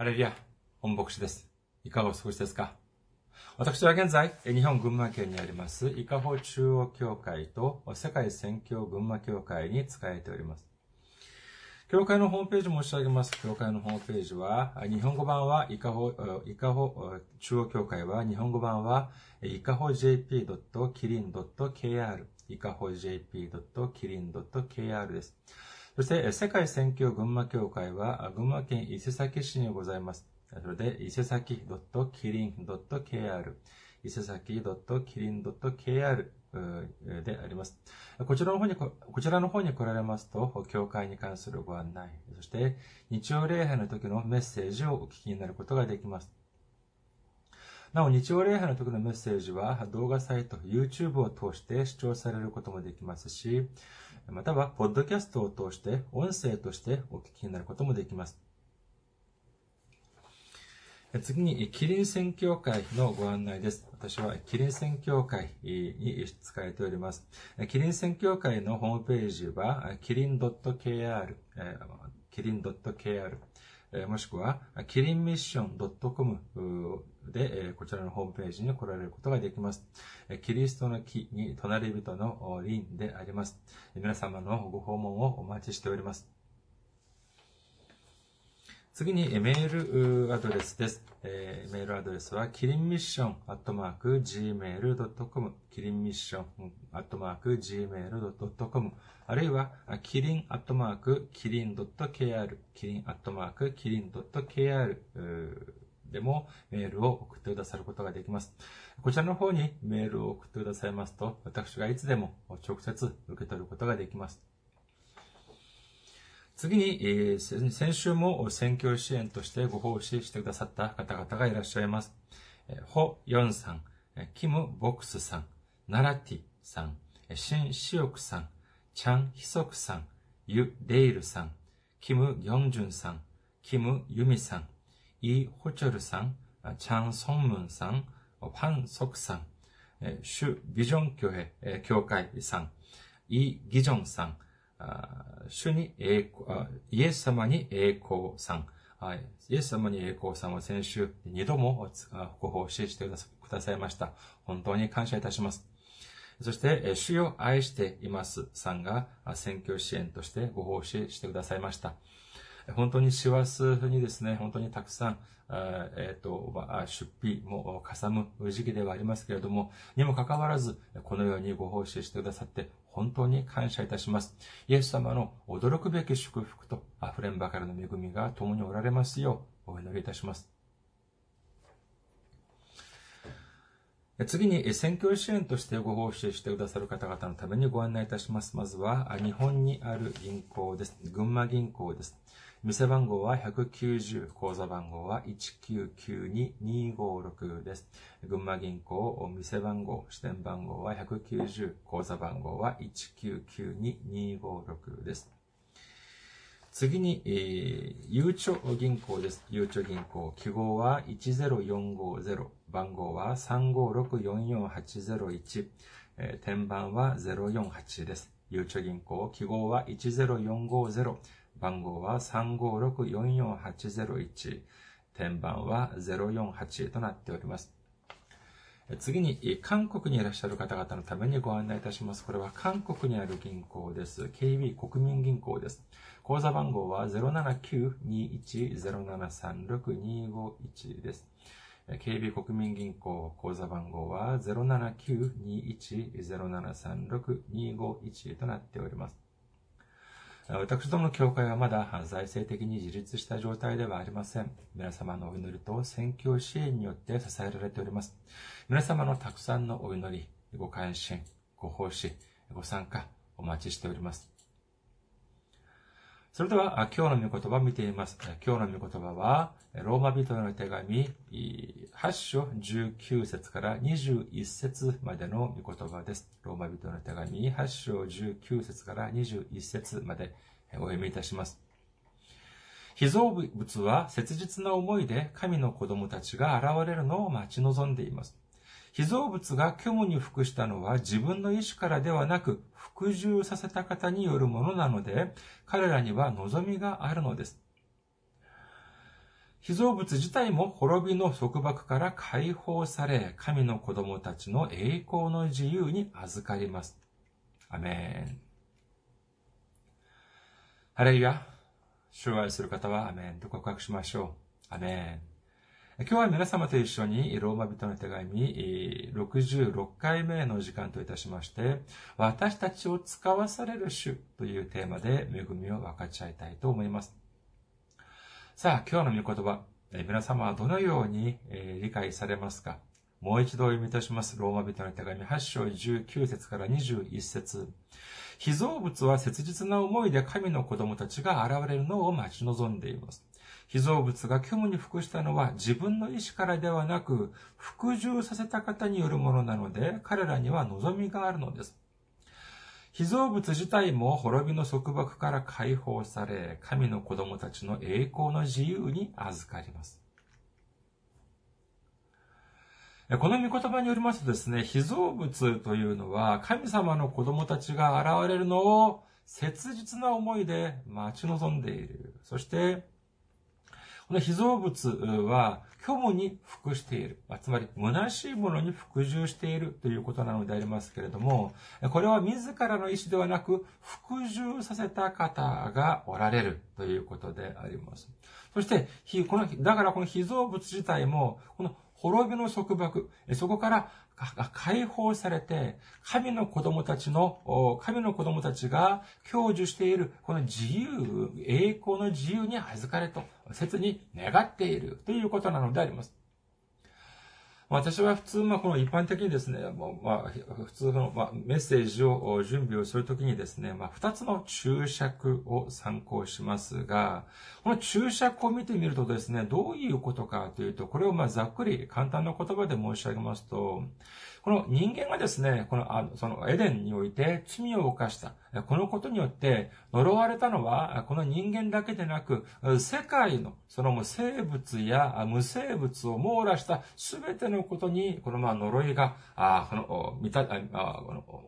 ハレリア、本牧師です。いかがお過ごしですか？私は現在、日本群馬県にあります、伊香保中央教会と世界宣教群馬教会に仕えております。教会のホームページ申し上げます。教会のホームページは、日本語版は、伊香保、伊香保中央教会は、日本語版は、伊香保 jp.kirin.kr、伊香保 jp.kirin.kr です。そして、世界宣教群馬教会は、群馬県伊勢崎市にございます。それで、伊勢崎 .kirin.kr、伊勢崎 .kirin.kr であります。こちらの方に、こちらの方に来られますと、教会に関するご案内、そして日曜礼拝の時のメッセージをお聞きになることができます。なお、日曜礼拝の時のメッセージは動画サイト、YouTube を通して視聴されることもできますし、または、ポッドキャストを通して音声としてお聞きになることもできます。次に、キリン宣教会のご案内です。私はキリン宣教会に使えております。キリン宣教会のホームページは、キリン .kr、キリン .kr、もしくは、キリンミッション .com で、えこちらのホームページに来られることができます。えキリストの木に隣人の輪であります。皆様のご訪問をお待ちしております。次にメールアドレスです。えー、メールアドレスは、キリンミッションアットマーク gmail.com、キリンミッションアットマーク gmail.com、あるいは、キリンアットマークキリン .kr、キリンアットマークキリン .kr でもメールを送ってくださることができます。こちらの方にメールを送ってくださいますと、私がいつでも直接受け取ることができます。次に、えー、先週も選挙支援としてご奉仕してくださった方々がいらっしゃいます。ホ・ヨンさん、キム・ボクスさん、ナラティさん、シン・シオクさん、チャン・ヒソクさん、ユ・レイルさん、キム・ギョンジュンさん、キム・ユミさん、イ・ホチョルさん、チャン・ソンムンさん、パン・ソクさん、シュ・ビジョン教会さん、イ・ギジョンさん、主に栄光、イエス様に栄光さん。イエス様に栄光さんは先週二度もご奉仕してくださいました。本当に感謝いたします。そして、主よ愛していますさんが選挙支援としてご奉仕してくださいました。本当に師走にですね、本当にたくさん、えっ、ー、と、出費もかさむ時期ではありますけれども、にもかかわらず、このようにご奉仕してくださって、本当に感謝いたします。イエス様の驚くべき祝福と溢れんばかりの恵みが共におられますよう、お祈りいたします。次に、選挙支援としてご奉仕してくださる方々のためにご案内いたします。まずは、日本にある銀行です。群馬銀行です。店番号は190、口座番号は1992256です。群馬銀行、店番号、支店番号は190、口座番号は1992256です。次に、えー、ゆうちょ銀行です。ゆうちょ銀行、記号は10450、番号は356-44801、えー、天番は048です。ゆうちょ銀行、記号は10450、番号は356-44801。天番は048となっております。次に、韓国にいらっしゃる方々のためにご案内いたします。これは韓国にある銀行です。KB 国民銀行です。口座番号は079-21-0736-251です。KB 国民銀行口座番号は079-21-0736-251となっております。私どもの教会はまだ財政的に自立した状態ではありません。皆様のお祈りと宣教支援によって支えられております。皆様のたくさんのお祈り、ご関心、ご奉仕、ご参加、お待ちしております。それでは、今日の御言葉を見ています。今日の御言葉は、ローマ人への手紙、8章19節から21節までの御言葉です。ローマ人への手紙、8章19節から21節までお読みいたします。被造物は切実な思いで神の子供たちが現れるのを待ち望んでいます。被造物が虚無に服したのは自分の意志からではなく、服従させた方によるものなので、彼らには望みがあるのです。被造物自体も滅びの束縛から解放され、神の子供たちの栄光の自由に預かります。アメン。ハレルヤ。主愛する方はアメンと告白しましょう。アメン。今日は皆様と一緒にローマ人の手紙66回目の時間といたしまして、私たちを使わされる主というテーマで恵みを分かち合いたいと思います。さあ、今日の御言葉、皆様はどのように理解されますか？もう一度お読みいたします。ローマ人の手紙8章19節から21節被造物は切実な思いで神の子供たちが現れるのを待ち望んでいます。被造物が虚無に服したのは自分の意志からではなく、服従させた方によるものなので、彼らには望みがあるのです。被造物自体も滅びの束縛から解放され、神の子供たちの栄光の自由に預かります。この御言葉によりますとですね、被造物というのは神様の子供たちが現れるのを切実な思いで待ち望んでいる。そして、この被造物は虚無に服している。つまり、虚しいものに服従しているということなのでありますけれども、これは自らの意思ではなく、服従させた方がおられるということであります。そして、この、だからこの被造物自体も、この滅びの束縛、そこから解放されて、神の子供たちの、神の子供たちが享受している、この自由、栄光の自由に預かれと、切に願っているということなのであります。私は普通、まあ、この一般的にですね、まあ、普通の、まあ、メッセージを準備をするときにですね、まあ、二つの注釈を参考しますが、この注釈を見てみるとですね、どういうことかというと、これをまあ、ざっくり簡単な言葉で申し上げますと、この人間がですね、この、あのそのエデンにおいて罪を犯した。このことによって呪われたのは、この人間だけでなく、世界のその生物や無生物を網羅した全てのことに、このまあ呪いが、あこの、見た、あ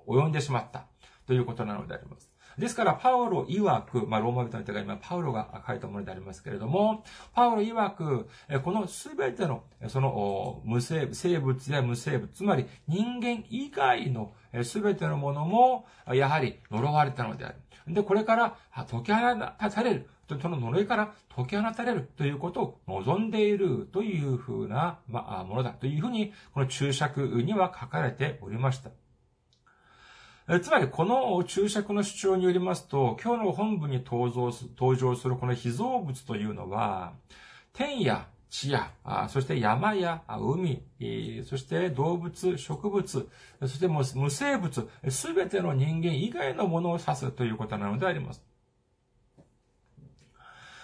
及んでしまったということなのであります。ですから、パウロ曰く、まあ、ローマ人の手紙はパウロが書いたものでありますけれども、パウロ曰く、このすべての、その、無生物、生物や無生物、つまり人間以外のすべてのものも、やはり呪われたのである。で、これから解き放たれる。その呪いから解き放たれるということを望んでいるというふうな、まあ、ものだというふうに、この注釈には書かれておりました。つまり、この注釈の主張によりますと、今日の本文に登場す登場するこの被造物というのは、天や地や、そして山や海、そして動物、植物、そして無生物、すべての人間以外のものを指すということなのであります。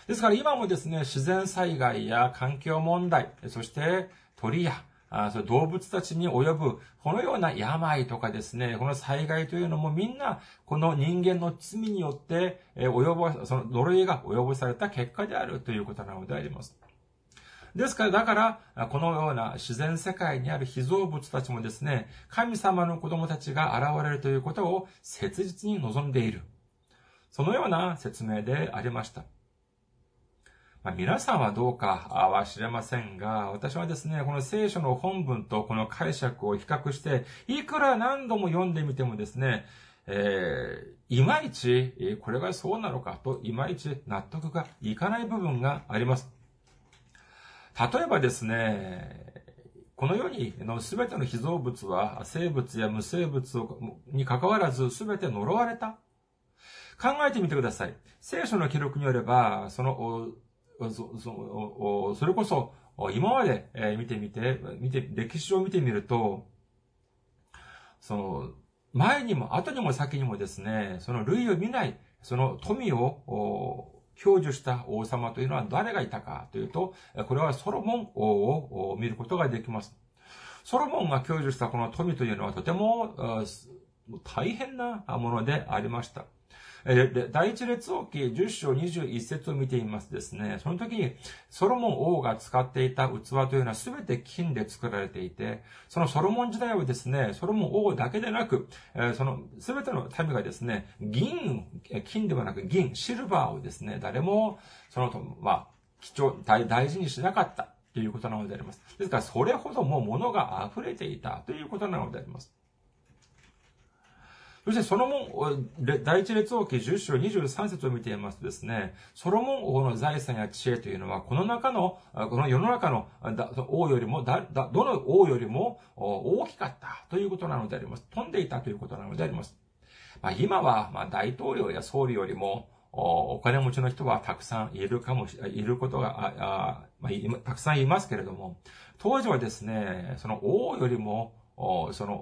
ですから今もですね、自然災害や環境問題、そして鳥やあそ動物たちに及ぶ、このような病とかですね、この災害というのもみんな、この人間の罪によって、え及ぼ、その呪いが及ぼされた結果であるということなのであります。ですから、だから、このような自然世界にある被造物たちもですね、神様の子供たちが現れるということを切実に望んでいる。そのような説明でありました。まあ、皆さんはどうかは知れませんが、私はですね、この聖書の本文とこの解釈を比較して、いくら何度も読んでみてもですね、えー、いまいち、これがそうなのかと、いまいち納得がいかない部分があります。例えばですね、この世にの全ての被造物は生物や無生物に関わらず全て呪われた。考えてみてください。聖書の記録によれば、そのそそそれこそ、今まで見てみて、見て、歴史を見てみると、その、前にも後にも先にもですね、その類を見ない、その富を享受した王様というのは誰がいたかというと、これはソロモン王を見ることができます。ソロモンが享受したこの富というのはとても大変なものでありました。第一列王記10章21節を見ていますですね、その時にソロモン王が使っていた器というのは全て金で作られていて、そのソロモン時代はですね、ソロモン王だけでなく、その全ての民がですね、銀、金ではなく銀、シルバーをですね、誰も、その、まあ、貴重、大事にしなかったということなのであります。ですから、それほども物が溢れていたということなのであります。そしてソロモン、第一列王記10章23節を見ていますとですね、ソロモン王の財産や知恵というのは、この中の、この世の中の王よりも、どの王よりも大きかったということなのであります。飛んでいたということなのであります。まあ、今は、まあ、大統領や総理よりも、お金持ちの人はたくさんいるかもし、いることが、あまあ、たくさんいますけれども、当時はですね、その王よりも、その、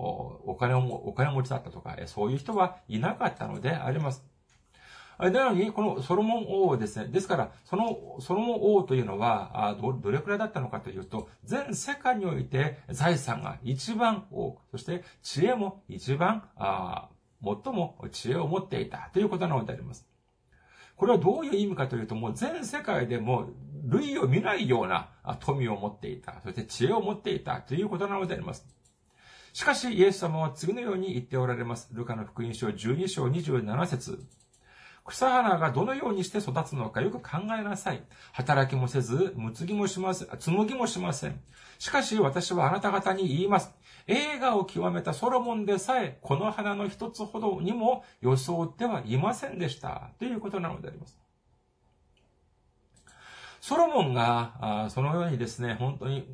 お金を、お金持ちだったとか、そういう人はいなかったのであります。なのに、このソロモン王ですね。ですから、そのソロモン王というのは、ど、どれくらいだったのかというと、全世界において財産が一番多く、そして知恵も一番、あ最も知恵を持っていたということなのであります。これはどういう意味かというと、もう全世界でも類を見ないような富を持っていた、そして知恵を持っていたということなのであります。しかし、イエス様は次のように言っておられます。ルカの福音書12章27節草花がどのようにして育つのかよく考えなさい。働きもせず、むつぎもしません、紡ぎもしません。しかし私はあなた方に言います。映画を極めたソロモンでさえ、この花の一つほどにも装ってはいませんでした。ということなのであります。ソロモンが、そのようにですね、本当に、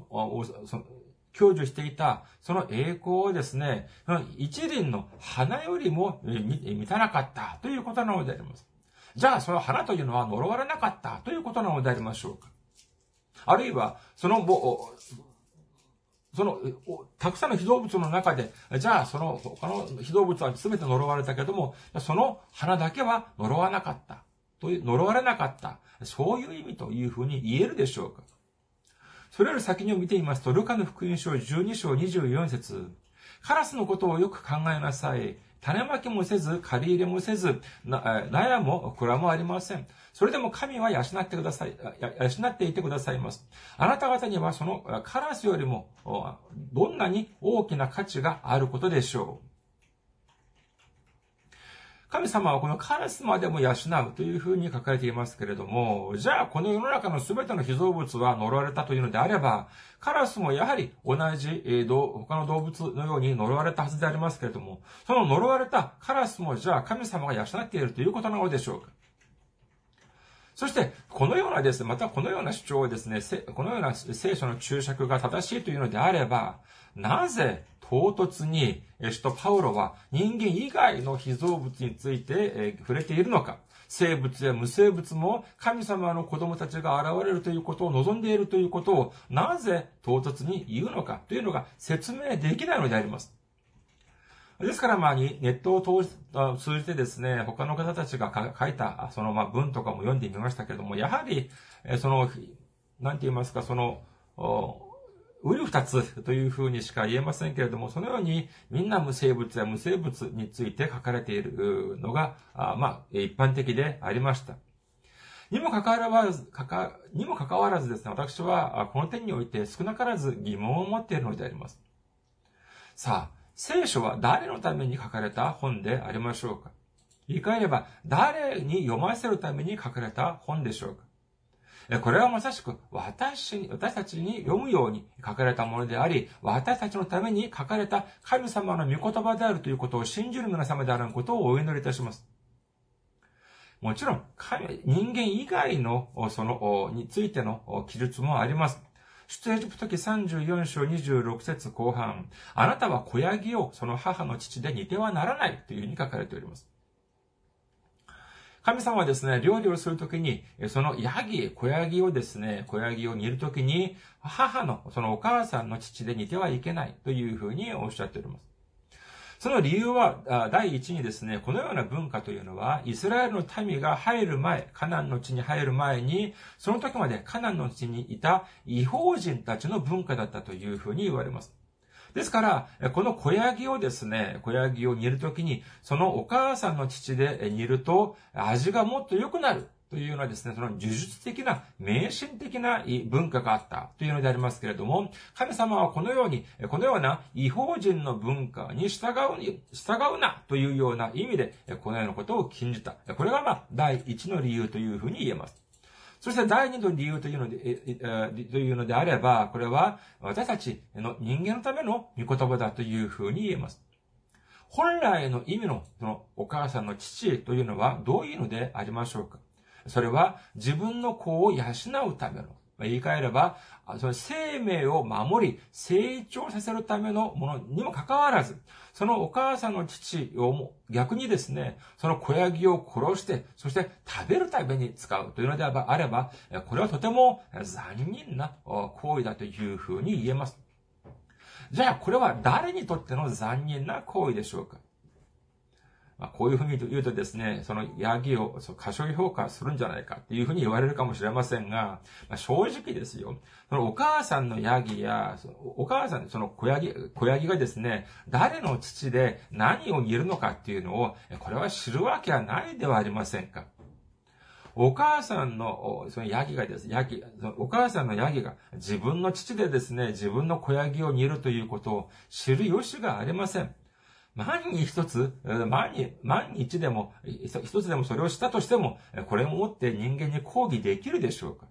享受していた、その栄光をですね、一輪の花よりも満たなかったということなのであります。じゃあ、その花というのは呪われなかったということなのでありましょうか。あるいは、その、その、たくさんの非動物の中で、じゃあ、その、他の非動物は全て呪われたけども、その花だけは呪わなかった。という、呪われなかった。そういう意味というふうに言えるでしょうか。それより先に見てみますと、ルカの福音書12章24節カラスのことをよく考えなさい。種まきもせず、借り入れもせず、な、やも蔵もありません。それでも神は養ってください、養っていてくださいます。あなた方にはそのカラスよりも、どんなに大きな価値があることでしょう。神様はこのカラスまでも養うというふうに書かれていますけれども、じゃあこの世の中の全ての被造物は呪われたというのであれば、カラスもやはり同じ、えー、他の動物のように呪われたはずでありますけれども、その呪われたカラスもじゃあ神様が養っているということなのでしょうか。そして、このようなですね、またこのような主張をですね、このような聖書の注釈が正しいというのであれば、なぜ唐突に、使徒パウロは人間以外の被造物について触れているのか、生物や無生物も神様の子供たちが現れるということを望んでいるということをなぜ唐突に言うのか？というのが説明できないのであります。ですから、まあ、ネットを通じてですね、他の方たちが書いた、その、まあ、文とかも読んでみましたけども、やはり、その、なんて言いますか、その、うる二つというふうにしか言えませんけれども、そのようにみんな無生物や無生物について書かれているのが、あまあ、一般的でありました。にもかかわらず、かか、にもかかわらずですね、私はこの点において少なからず疑問を持っているのであります。さあ、聖書は誰のために書かれた本でありましょうか言い換えれば、誰に読ませるために書かれた本でしょうかこれはまさしく私に、私たちに読むように書かれたものであり、私たちのために書かれた神様の御言葉であるということを信じる皆様であることをお祈りいたします。もちろん、人間以外の、その、についての記述もあります。出エジプト記34章26節後半、あなたは子ヤギをその母の父で似てはならないというふうに書かれております。神様はですね、料理をするときに、そのヤギ、小ヤギをですね、小ヤギを煮るときに、母の、そのお母さんの父で煮てはいけないというふうにおっしゃっております。その理由は、第一にですね、このような文化というのは、イスラエルの民が入る前、カナンの地に入る前に、その時までカナンの地にいた違法人たちの文化だったというふうに言われます。ですから、この小ヤギをですね、小ヤギを煮るときに、そのお母さんの父で煮ると味がもっと良くなる。というようなですね、その呪術的な、迷信的な文化があったというのでありますけれども、神様はこのように、このような違法人の文化に従うに、従うなというような意味で、このようなことを禁じた。これがまあ、第一の理由というふうに言えます。そして第二の理由というので、というのであれば、これは私たちの人間のための御言葉だというふうに言えます。本来の意味のそのお母さんの父というのはどういうのでありましょうかそれは自分の子を養うための、言い換えれば、その生命を守り、成長させるためのものにもかかわらず、そのお母さんの父を逆にですね、その子ヤギを殺して、そして食べるために使うというのであれば、これはとても残忍な行為だというふうに言えます。じゃあ、これは誰にとっての残忍な行為でしょうか？まあ、こういうふうに言うとですね、そのヤギを過小評価するんじゃないかっていうふうに言われるかもしれませんが、まあ、正直ですよ。そのお母さんのヤギや、お母さん、その小ヤギ、小ヤギがですね、誰の父で何を煮るのかっていうのを、これは知るわけはないではありませんか。お母さんの、そのヤギがです、ヤギ、お母さんのヤギが自分の父でですね、自分の小ヤギを煮るということを知る由がありません。万に一つ、万に、万に一でも、一つでもそれをしたとしても、これをもって人間に抗議できるでしょうか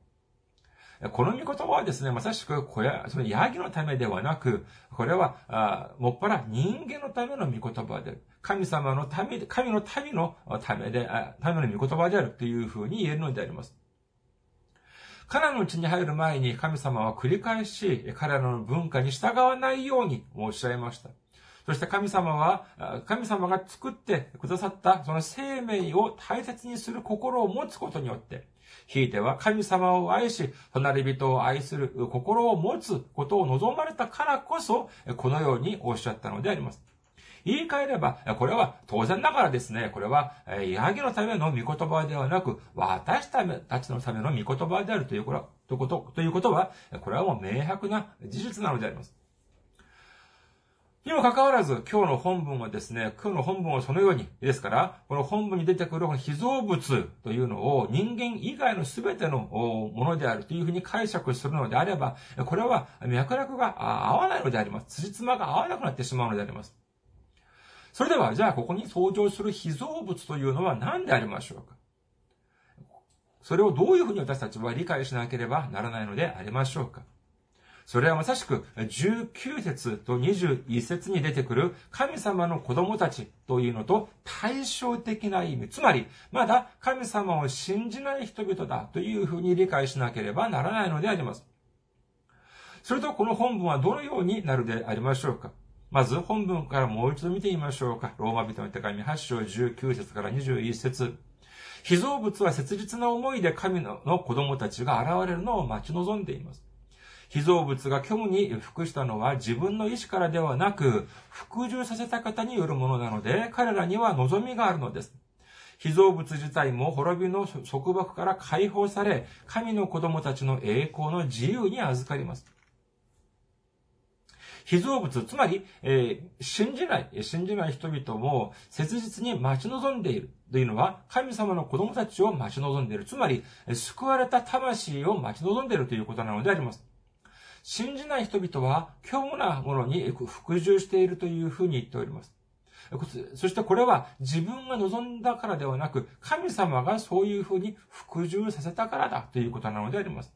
この御言葉はですね、まさしく小屋、そのヤギのためではなく、これは、あもっぱら人間のための御言葉である。神様のため、神の民のためで、ための御言葉であるというふうに言えるのであります。彼らのうちに入る前に神様は繰り返し彼らの文化に従わないように申し上げました。そして神様は、神様が作ってくださったその生命を大切にする心を持つことによって、ひいては神様を愛し、隣人を愛する心を持つことを望まれたからこそ、このようにおっしゃったのであります。言い換えれば、これは当然ながらですね、これは、ヤギのための御言葉ではなく、私たちのための御言葉であるということ、ということは、これはもう明白な事実なのであります。にもかかわらず、今日の本文はですね、今日の本文はそのように、ですから、この本文に出てくるこの被造物というのを人間以外の全てのものであるというふうに解釈するのであれば、これは脈絡が合わないのであります。辻褄が合わなくなってしまうのであります。それでは、じゃあここに登場する被造物というのは何でありましょうかそれをどういうふうに私たちは理解しなければならないのでありましょうかそれはまさしく19節と21節に出てくる神様の子供たちというのと対照的な意味。つまり、まだ神様を信じない人々だというふうに理解しなければならないのであります。それとこの本文はどのようになるでありましょうかまず本文からもう一度見てみましょうか。ローマ人の手紙8章19節から21節被造物は切実な思いで神の子供たちが現れるのを待ち望んでいます。被造物が虚無に服したのは自分の意志からではなく、服従させた方によるものなので、彼らには望みがあるのです。被造物自体も滅びの束縛から解放され、神の子供たちの栄光の自由に預かります。被造物、つまり、えー、信じない、信じない人々も切実に待ち望んでいるというのは、神様の子供たちを待ち望んでいる。つまり、救われた魂を待ち望んでいるということなのであります。信じない人々は虚無なものに服従しているというふうに言っております。そしてこれは自分が望んだからではなく、神様がそういうふうに服従させたからだということなのであります。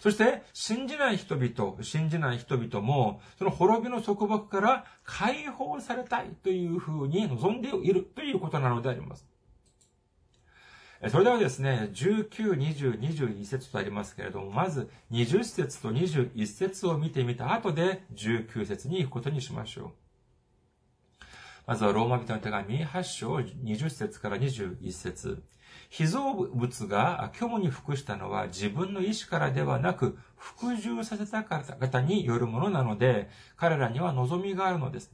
そして、信じない人々、信じない人々も、その滅びの束縛から解放されたいというふうに望んでいるということなのであります。それではですね、19、20、21節とありますけれども、まず20節と21節を見てみた後で19節に行くことにしましょう。まずはローマ人の手紙8章20節から21節被造物が虚無に服したのは自分の意志からではなく、服従させた方によるものなので、彼らには望みがあるのです。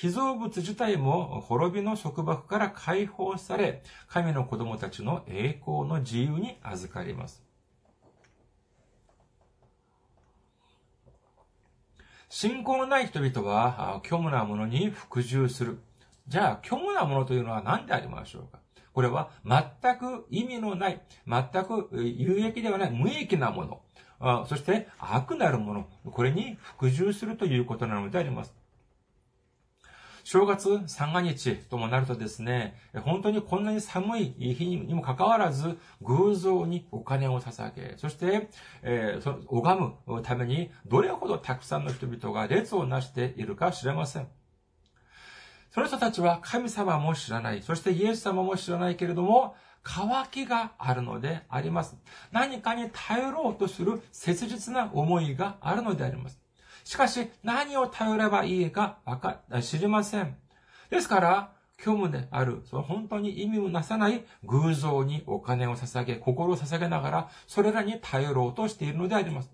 被造物自体も滅びの束縛から解放され、神の子供たちの栄光の自由に預かります。信仰のない人々は虚無なものに服従する。じゃあ、虚無なものというのは何でありましょうか？これは全く意味のない、全く有益ではない無益なもの。そして悪なるもの。これに服従するということなのであります。正月三が日ともなるとですね、本当にこんなに寒い日にもかかわらず、偶像にお金を捧げ、そして、えー、そ拝むために、どれほどたくさんの人々が列をなしているか知れません。その人たちは神様も知らない、そしてイエス様も知らないけれども、渇きがあるのであります。何かに頼ろうとする切実な思いがあるのであります。しかし、何を頼ればいいかわか、知りません。ですから、虚無である、その本当に意味をなさない偶像にお金を捧げ、心を捧げながら、それらに頼ろうとしているのであります。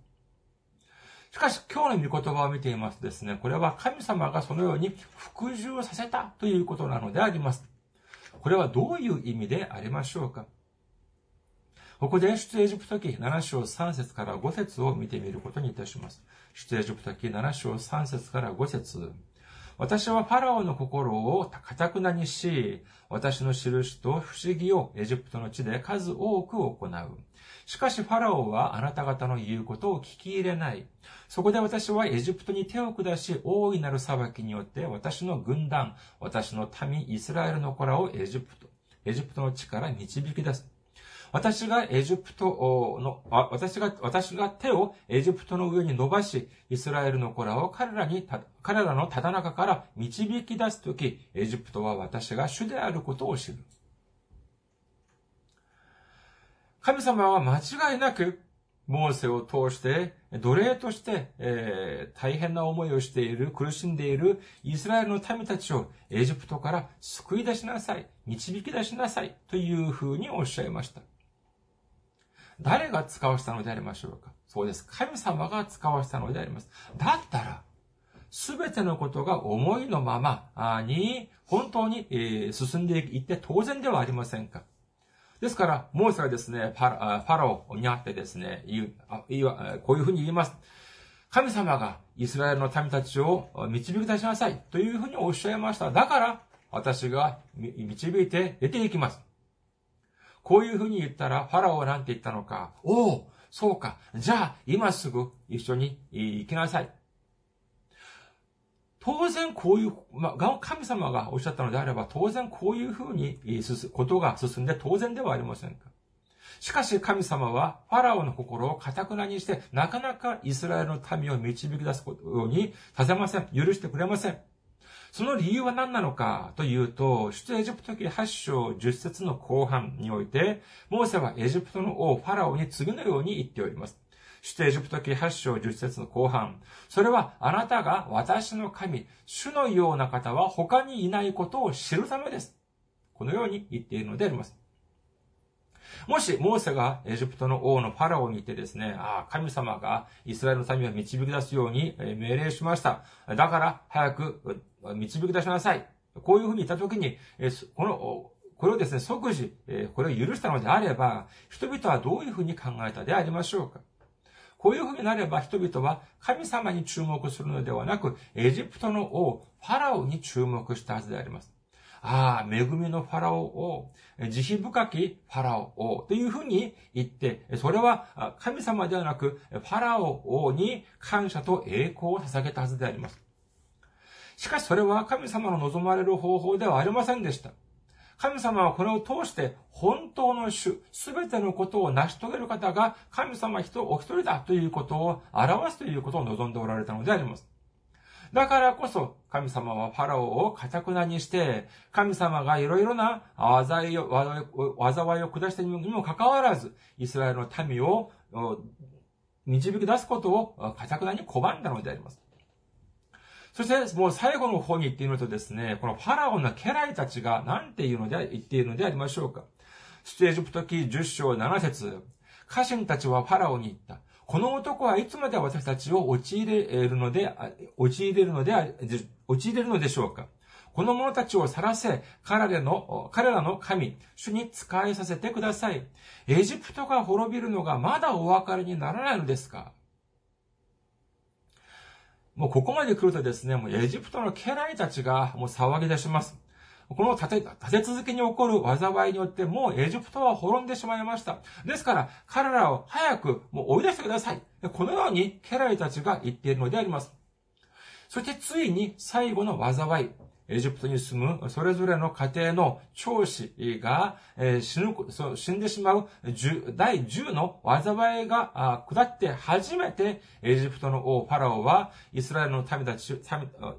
しかし、今日の御言葉を見ていますとですね、これは神様がそのように服従させたということなのであります。これはどういう意味でありましょうか？ここで出エジプト記7章3節から5節を見てみることにいたします。出エジプト記7章3節から5節私はファラオの心を堅くなにし、私の印と不思議をエジプトの地で数多く行う。しかしファラオはあなた方の言うことを聞き入れない。そこで私はエジプトに手を下し、大いなる裁きによって私の軍団、私の民イスラエルの子らをエジプト、エジプトの地から導き出す。私がエジプトの、私が、私が手をエジプトの上に伸ばし、イスラエルの子らを彼らに、彼らのただ中から導き出すとき、エジプトは私が主であることを知る。神様は間違いなく、モーセを通して、奴隷として、えー、大変な思いをしている、苦しんでいるイスラエルの民たちをエジプトから救い出しなさい、導き出しなさいというふうにおっしゃいました。誰が使わしたのでありましょうか？そうです。神様が使わしたのであります。だったら、すべてのことが思いのままに、本当に進んでいって当然ではありませんか？ですから、モーセはですね、ファラオにあってですね、こういうふうに言います。神様がイスラエルの民たちを導き出しなさいというふうにおっしゃいました。だから、私が導いて出ていきます。こういうふうに言ったら、ファラオは何て言ったのか。おお、そうか。じゃあ、今すぐ一緒に行きなさい。当然こういう、まあ、神様がおっしゃったのであれば、当然こういうふうにことが進んで当然ではありませんか。しかし神様はファラオの心を堅くなにして、なかなかイスラエルの民を導き出すようにさせません。許してくれません。その理由は何なのかというと、出エジプト記8章10節の後半において、モーセはエジプトの王ファラオに次のように言っております。出エジプト記8章10節の後半。それはあなたが私の神、主のような方は他にいないことを知るためです。このように言っているのであります。もし、モーセがエジプトの王のファラオにいてですね、ああ、神様がイスラエルの民を導き出すように命令しました。だから、早く導き出しなさい。こういうふうに言ったときに、この、これをですね、即時、これを許したのであれば、人々はどういうふうに考えたでありましょうかこういうふうになれば人々は神様に注目するのではなく、エジプトの王、ファラオに注目したはずであります。ああ、恵みのファラオ王、慈悲深きファラオ王というふうに言って、それは神様ではなく、ファラオ王に感謝と栄光を捧げたはずであります。しかしそれは神様の望まれる方法ではありませんでした。神様はこれを通して本当の主、すべてのことを成し遂げる方が神様人お一人だということを表すということを望んでおられたのであります。だからこそ、神様はファラオを堅くなにして、神様がいろいろな災いを、災いを下したにもかかわらず、イスラエルの民を導き出すことを堅くなに拒んだのであります。そして、もう最後の方に言ってみるとですね、このファラオの家来たちが何て言うので、言っているのでありましょうか。ステージプト記10章7節家臣たちはファラオに言った。この男はいつまで私たちを陥れるので、陥れるので、陥れるのでしょうかこの者たちを去らせ、彼らの、彼らの神、主に仕えさせてください。エジプトが滅びるのがまだお分かりにならないのですかもうここまで来るとですね、もうエジプトの家来たちがもう騒ぎ出します。この立て、立て続けに起こる災いによってもうエジプトは滅んでしまいました。ですから、彼らを早くもう追い出してください。このように家来たちが言っているのであります。そしてついに最後の災い、エジプトに住むそれぞれの家庭の長子が、死ぬ、死んでしまう第10の災いが下って初めてエジプトの王ファラオはイスラエルの民たち、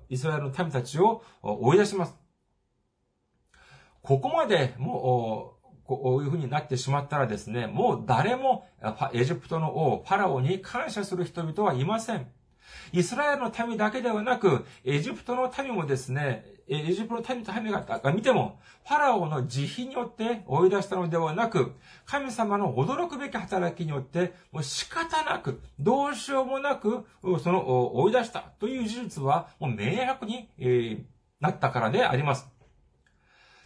イスラエルの民たちを追い出します。ここまでもう、こういう風になってしまったらですね、もう誰もエジプトの王、ファラオに感謝する人々はいません。イスラエルの民だけではなく、エジプトの民もですね、エジプトの民と民が見ても、ファラオの慈悲によって追い出したのではなく、神様の驚くべき働きによって、もう仕方なく、どうしようもなく、その追い出したという事実は、もう明白に、なったからであります。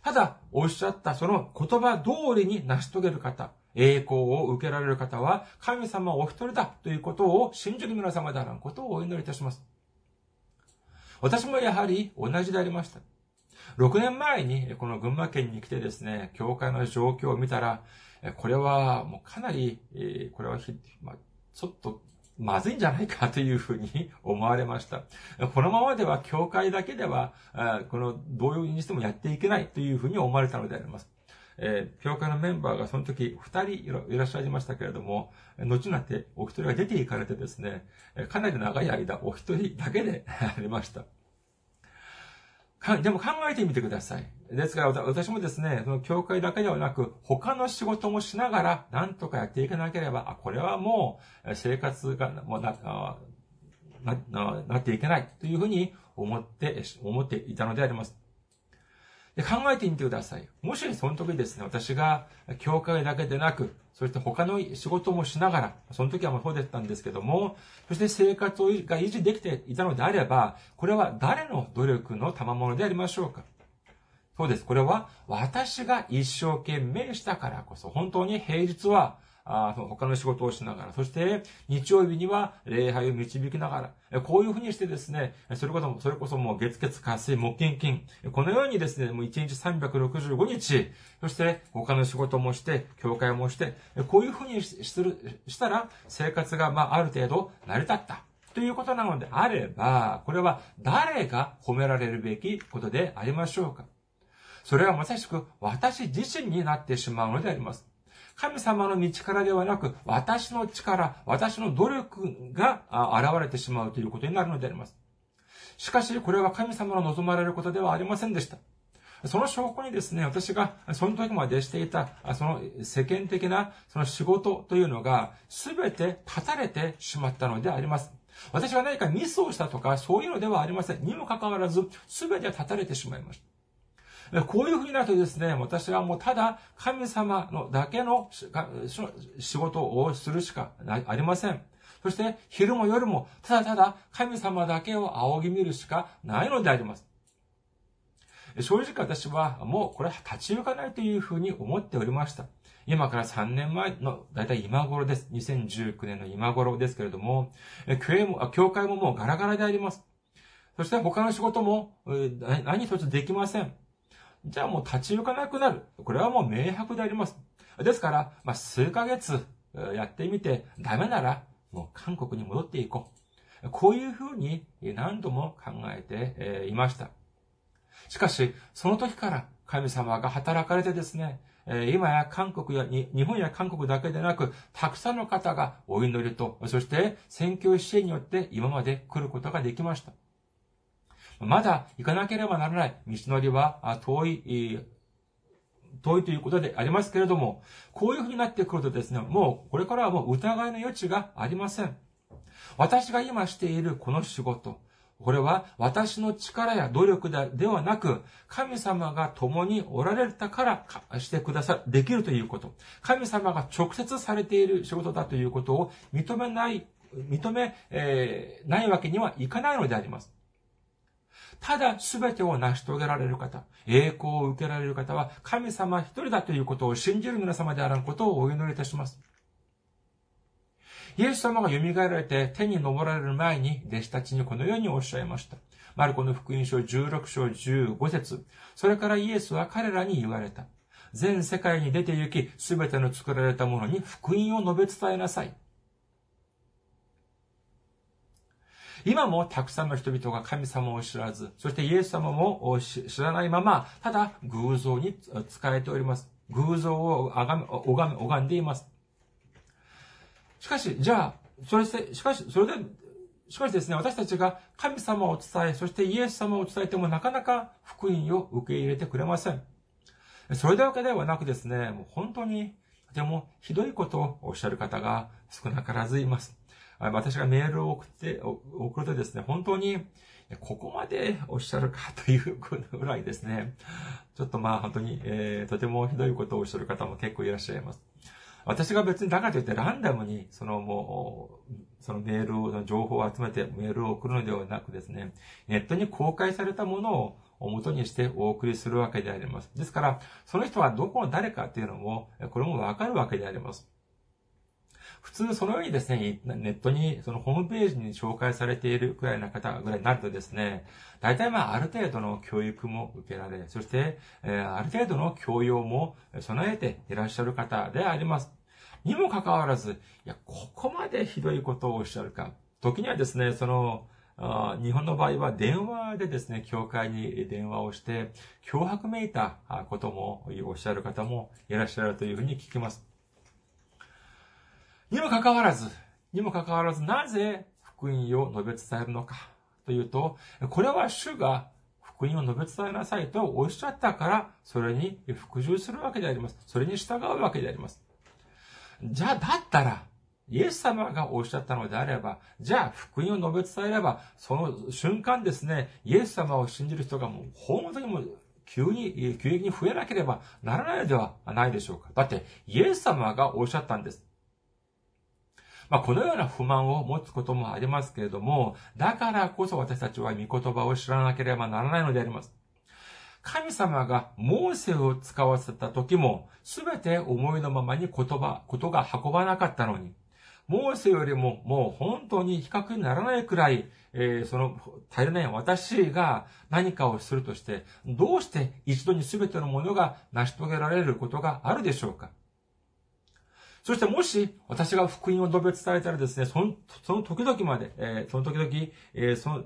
ただ、おっしゃったその言葉通りに成し遂げる方、栄光を受けられる方は、神様お一人だということを信じる皆様であらんことをお祈りいたします。私もやはり同じでありました。6年前にこの群馬県に来てですね、教会の状況を見たら、これはもうかなり、これはま、ちょっとまずいんじゃないかというふうに 思われました。このままでは教会だけでは、この同様にしてもやっていけないというふうに思われたのであります。えー、教会のメンバーがその時二人いらっしゃいましたけれども、後になってお一人が出て行かれてですね、かなり長い間お一人だけで ありました。でも考えてみてください。ですから私もですね、その教会だけではなく、他の仕事もしながら、なんとかやっていかなければ、あ、これはもう、生活が、もうな、な、なっていけないというふうに思って、思っていたのであります。で考えてみてください。もしその時ですね、私が教会だけでなく、そして他の仕事もしながら、その時はもうそうだったんですけども、そして生活が維持できていたのであれば、これは誰の努力の賜物でありましょうかそうです。これは私が一生懸命したからこそ、本当に平日はあその他の仕事をしながら、そして日曜日には礼拝を導きながら、こういうふうにしてですね、それこそ、それこそもう月月火水木金金、このようにですね、もう1日365日、そして他の仕事もして、教会もして、こういうふうにする、したら生活がまあある程度成り立った。ということなのであれば、これは誰が褒められるべきことでありましょうか。それはまさしく私自身になってしまうのであります。神様の道からではなく、私の力、私の努力が現れてしまうということになるのであります。しかし、これは神様の望まれることではありませんでした。その証拠にですね、私がその時までしていた、その世間的なその仕事というのが、すべて断たれてしまったのであります。私は何かミスをしたとか、そういうのではありません。にもかかわらず、すべて断たれてしまいました。こういうふうになるとですね、私はもうただ神様のだけの仕事をするしかありません。そして昼も夜もただただ神様だけを仰ぎ見るしかないのであります。正直私はもうこれは立ち行かないというふうに思っておりました。今から3年前の、だいたい今頃です。2019年の今頃ですけれども、教も、教会ももうガラガラであります。そして他の仕事も何一つできません。じゃあもう立ち行かなくなる。これはもう明白であります。ですから、まあ、数ヶ月やってみて、ダメなら、もう韓国に戻っていこう。こういうふうに何度も考えていました。しかし、その時から神様が働かれてですね、今や韓国や、日本や韓国だけでなく、たくさんの方がお祈りと、そして選挙支援によって今まで来ることができました。まだ行かなければならない道のりは遠い、遠いということでありますけれども、こういうふうになってくるとですね、もうこれからはもう疑いの余地がありません。私が今しているこの仕事、これは私の力や努力ではなく、神様が共におられたからしてくださ、できるということ。神様が直接されている仕事だということを認めない、認め、えー、ないわけにはいかないのであります。ただ全てを成し遂げられる方、栄光を受けられる方は神様一人だということを信じる皆様であらんことをお祈りいたします。イエス様が蘇られて天に昇られる前に弟子たちにこのようにおっしゃいました。マルコの福音書16章15節それからイエスは彼らに言われた。全世界に出て行き、すべての作られたものに福音を述べ伝えなさい。今もたくさんの人々が神様を知らず、そしてイエス様も知らないまま、ただ偶像に使えております。偶像をあがめ、拝め、拝んでいます。しかし、じゃあ、それで、しかし、それで、しかしですね、私たちが神様を伝え、そしてイエス様を伝えてもなかなか福音を受け入れてくれません。それだけではなくですね、もう本当にとてもひどいことをおっしゃる方が少なからずいます。私がメールを送って、送るとですね、本当に、ここまでおっしゃるかというぐらいですね、ちょっとまあ本当に、えー、とてもひどいことをおっしゃる方も結構いらっしゃいます。私が別にだからといってランダムに、そのもう、そのメールの情報を集めてメールを送るのではなくですね、ネットに公開されたものをを元にしてお送りするわけであります。ですから、その人はどこの誰かっていうのも、これもわかるわけであります。普通そのようにですね、ネットに、そのホームページに紹介されているくらいな方ぐらいになるとですね、大体まあある程度の教育も受けられ、そして、えー、ある程度の教養も備えていらっしゃる方であります。にもかかわらず、いや、ここまでひどいことをおっしゃるか。時にはですね、その、日本の場合は電話でですね、教会に電話をして、脅迫めいたこともおっしゃる方もいらっしゃるというふうに聞きます。にもかかわらず、にもかかわらず、なぜ福音を述べ伝えるのかというと、これは主が福音を述べ伝えなさいとおっしゃったから、それに服従するわけであります。それに従うわけであります。じゃあ、だったら、イエス様がおっしゃったのであれば、じゃあ福音を述べ伝えれば、その瞬間ですね、イエス様を信じる人がもう本当にも急に、急激に増えなければならないのではないでしょうか。だって、イエス様がおっしゃったんです。まあ、このような不満を持つこともありますけれども、だからこそ私たちは御言葉を知らなければならないのであります。神様がモーセを使わせた時も、すべて思いのままに言葉、ことが運ばなかったのに、モーセよりももう本当に比較にならないくらい、えー、その足りない私が何かをするとして、どうして一度に全てのものが成し遂げられることがあるでしょうか？そしてもし私が福音を述べ伝えたらですね、その、その時々まで、えー、その時々、えー、その、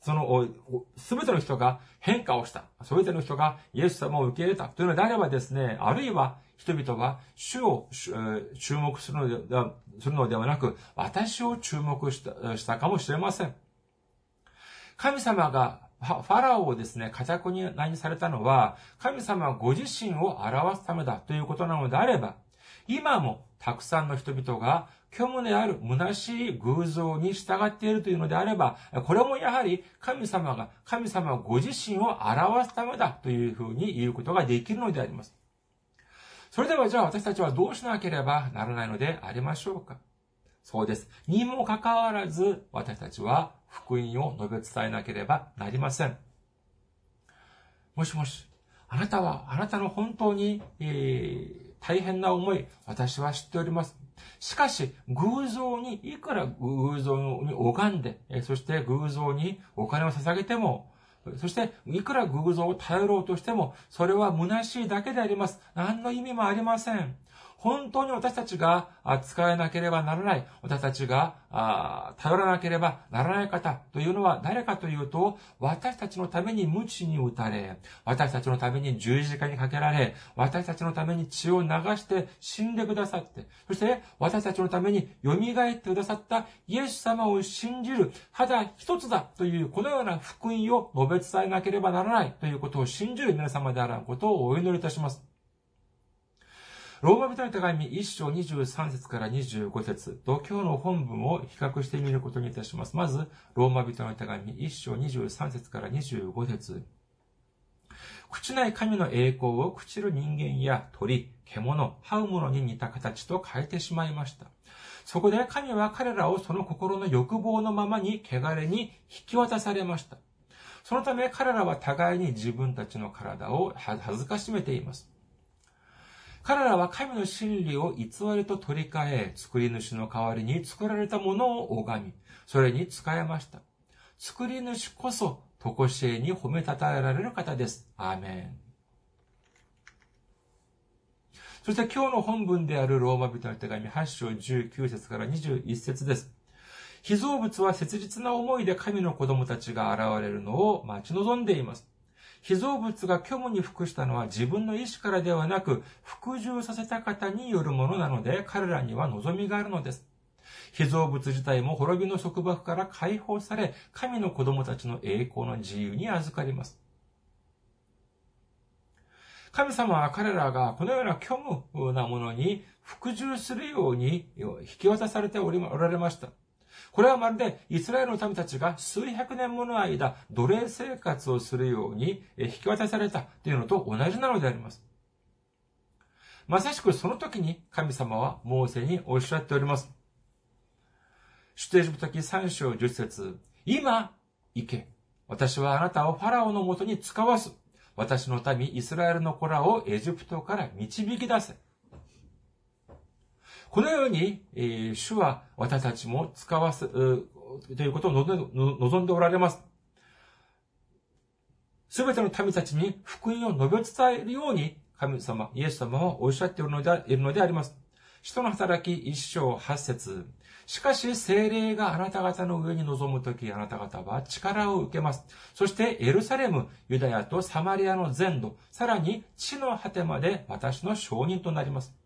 その、すべての人が変化をした。すべての人がイエス様を受け入れた。というのであればですね、あるいは人々は主を注目するのではするのではなく、私を注目したしたかもしれません。神様がファラオをですね、家宅に何されたのは、神様ご自身を表すためだということなのであれば、今もたくさんの人々が虚無である虚しい偶像に従っているというのであれば、これもやはり神様が、神様ご自身を表すためだというふうに言うことができるのであります。それではじゃあ私たちはどうしなければならないのでありましょうかそうです。にもかかわらず私たちは福音を述べ伝えなければなりません。もしもし、あなたは、あなたの本当に、えー大変な思い、私は知っております。しかし、偶像に、いくら偶像に拝んで、そして偶像にお金を捧げても、そして、いくら偶像を頼ろうとしても、それは虚しいだけであります。何の意味もありません。本当に私たちが使えなければならない、私たちが頼らなければならない方というのは誰かというと、私たちのために無知に打たれ、私たちのために十字架にかけられ、私たちのために血を流して死んでくださって、そして私たちのために蘇ってくださったイエス様を信じる、ただ一つだというこのような福音を述べ伝えなければならないということを信じる皆様であることをお祈りいたします。ローマ人の手紙1章23節から25節と今日の本文を比較してみることにいたします。まず、ローマ人の手紙1章23節から25節朽ちない神の栄光を朽ちる人間や鳥、獣、這う者に似た形と変えてしまいました。そこで神は彼らをその心の欲望のままに汚れに引き渡されました。そのため彼らは互いに自分たちの体を恥ずかしめています。彼らは神の真理を偽りと取り替え、作り主の代わりに作られたものを拝み、それに使えました。作り主こそ、とこしえに褒めたたえられる方です。アーメン。そして今日の本文であるローマ人の手紙8章19節から21節です。被造物は切実な思いで神の子供たちが現れるのを待ち望んでいます。被造物が虚無に服したのは自分の意志からではなく、服従させた方によるものなので、彼らには望みがあるのです。被造物自体も滅びの束縛から解放され、神の子供たちの栄光の自由に預かります。神様は彼らがこのような虚無なものに服従するように引き渡されておられました。これはまるでイスラエルの民たちが数百年もの間奴隷生活をするように引き渡されたというのと同じなのであります。まさしくその時に神様はモーセにおっしゃっております。出エジプト記3章10節今、行け。私はあなたをファラオのもとに使わす。私の民、イスラエルの子らをエジプトから導き出せ。このように、えー、主は私たちも使わす、ということを望んでおられます。すべての民たちに福音を述べ伝えるように、神様、イエス様はおっしゃっているのでいるのであります。使徒の働き一章八節しかし精霊があなた方の上に臨むとき、あなた方は力を受けます。そしてエルサレム、ユダヤとサマリアの全土、さらに地の果てまで私の証人となります。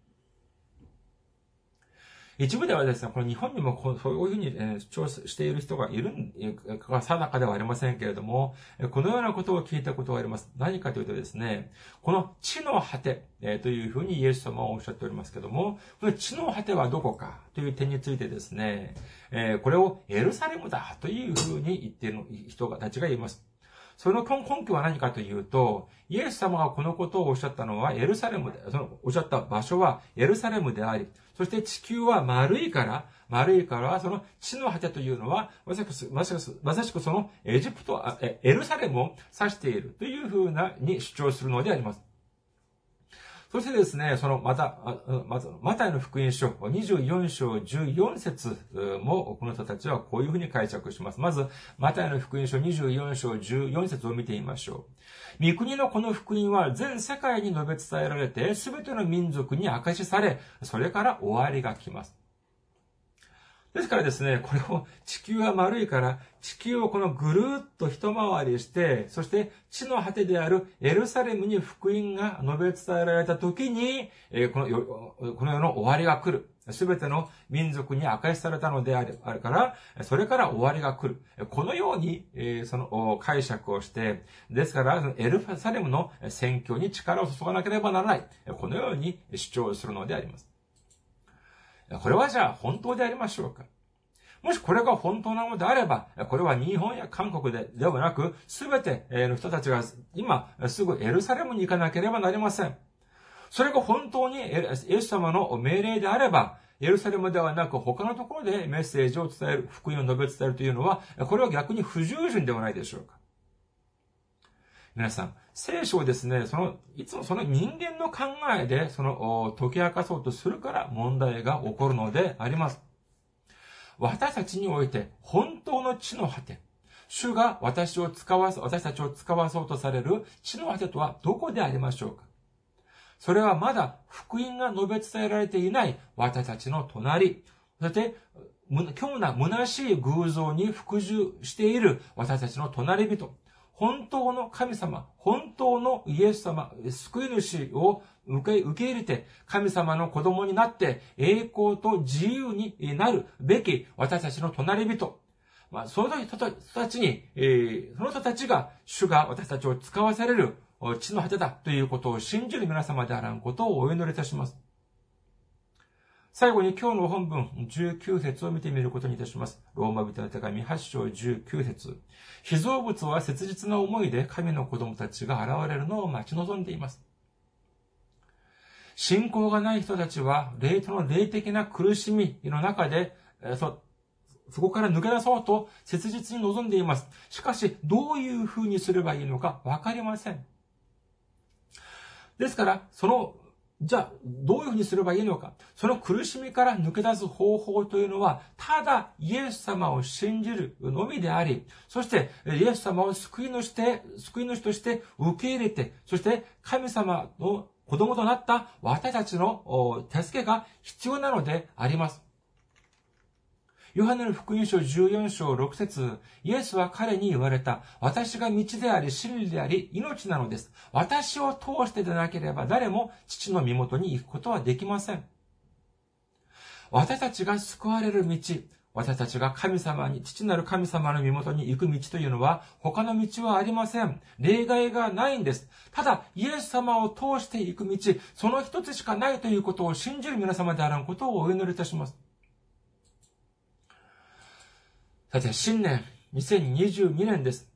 一部ではですね、この日本にもこうそういうふうに主張している人がいるか定かではありませんけれども、このようなことを聞いたことがあります。何かというとですね、この地の果てというふうにイエス様はおっしゃっておりますけども、この地の果てはどこかという点についてですね、これをエルサレムだというふうに言っている人たちがいます。その根拠は何かというと、イエス様がこのことをおっしゃったのはエルサレムで、そのおっしゃった場所はエルサレムであり、そして地球は丸いから、丸いから、その地の果てというのは、まさしく、まさしくそのエジプト、エルサレムを指しているというふうなに主張するのであります。そしてですね、その、また、まず、マタイの福音書、24章14節も、この人たちはこういうふうに解釈します。まず、マタイの福音書24章14節を見てみましょう。三国のこの福音は全世界に述べ伝えられて、すべての民族に明かしされ、それから終わりが来ます。ですからですね、これを地球は丸いから、地球をこのぐるっと一回りして、そして地の果てであるエルサレムに福音が述べ伝えられた時に、この世この世の終わりが来る。すべての民族に明かしされたのであるから、それから終わりが来る。このように、その解釈をして、ですから、エルサレムの宣教に力を注がなければならない。このように主張するのであります。これはじゃあ本当でありましょうか？もしこれが本当なのであれば、これは日本や韓国でではなく、すべての人たちが今すぐエルサレムに行かなければなりません。それが本当にイエス様の命令であれば、エルサレムではなく他のところでメッセージを伝える、福音を述べ伝えるというのは、これは逆に不従順ではないでしょうか？皆さん、聖書をですね、その、いつもその人間の考えで、その、解き明かそうとするから問題が起こるのであります。私たちにおいて、本当の地の果て、主が私を使わす、私たちを使わそうとされる地の果てとはどこでありましょうか。それはまだ福音が述べ伝えられていない私たちの隣、そして、虚無な虚しい偶像に服従している私たちの隣人、本当の神様、本当のイエス様、救い主を受け受け入れて、神様の子供になって、栄光と自由になるべき私たちの隣人。まあ、その人たちに、えー、その人たちが、主が私たちを使わされる地の果てだということを信じる皆様であらんことをお祈りいたします。最後に今日の本文19節を見てみることにいたします。ローマ人の手紙8章19節被造物は切実な思いで神の子供たちが現れるのを待ち望んでいます。信仰がない人たちは、霊との霊的な苦しみの中で、そそこから抜け出そうと切実に望んでいます。しかし、どういうふうにすればいいのかわかりません。ですから、そのじゃあ、どういうふうにすればいいのか。その苦しみから抜け出す方法というのは、ただイエス様を信じるのみであり、そしてイエス様を救い主て、救い主として受け入れて、そして神様の子供となった私たちの助けが必要なのであります。ヨハネの福音書14章6節イエスは彼に言われた。私が道であり、真理であり、命なのです。私を通してでなければ誰も父の身元に行くことはできません。私たちが救われる道、私たちが神様に、父なる神様の身元に行く道というのは、他の道はありません。例外がないんです。ただ、イエス様を通して行く道、その一つしかないということを信じる皆様であらんことをお祈りいたします。さて、新年、2022年です。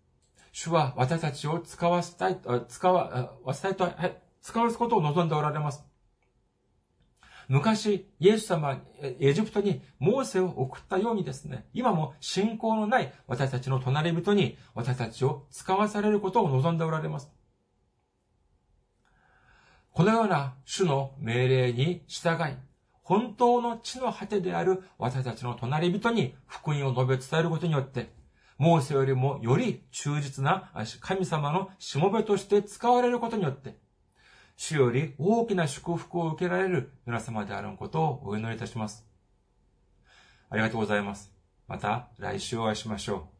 主は私たちを使わせたい、使わ、わせたいと、はい、使わすことを望んでおられます。昔、イエス様、エジプトにモーセを送ったようにですね、今も信仰のない私たちの隣人に私たちを使わされることを望んでおられます。このような主の命令に従い、本当の地の果てである私たちの隣人に福音を述べ伝えることによって、モーセよりもより忠実な神様のしもべとして使われることによって、主より大きな祝福を受けられる皆様であることをお祈りいたします。ありがとうございます。また来週お会いしましょう。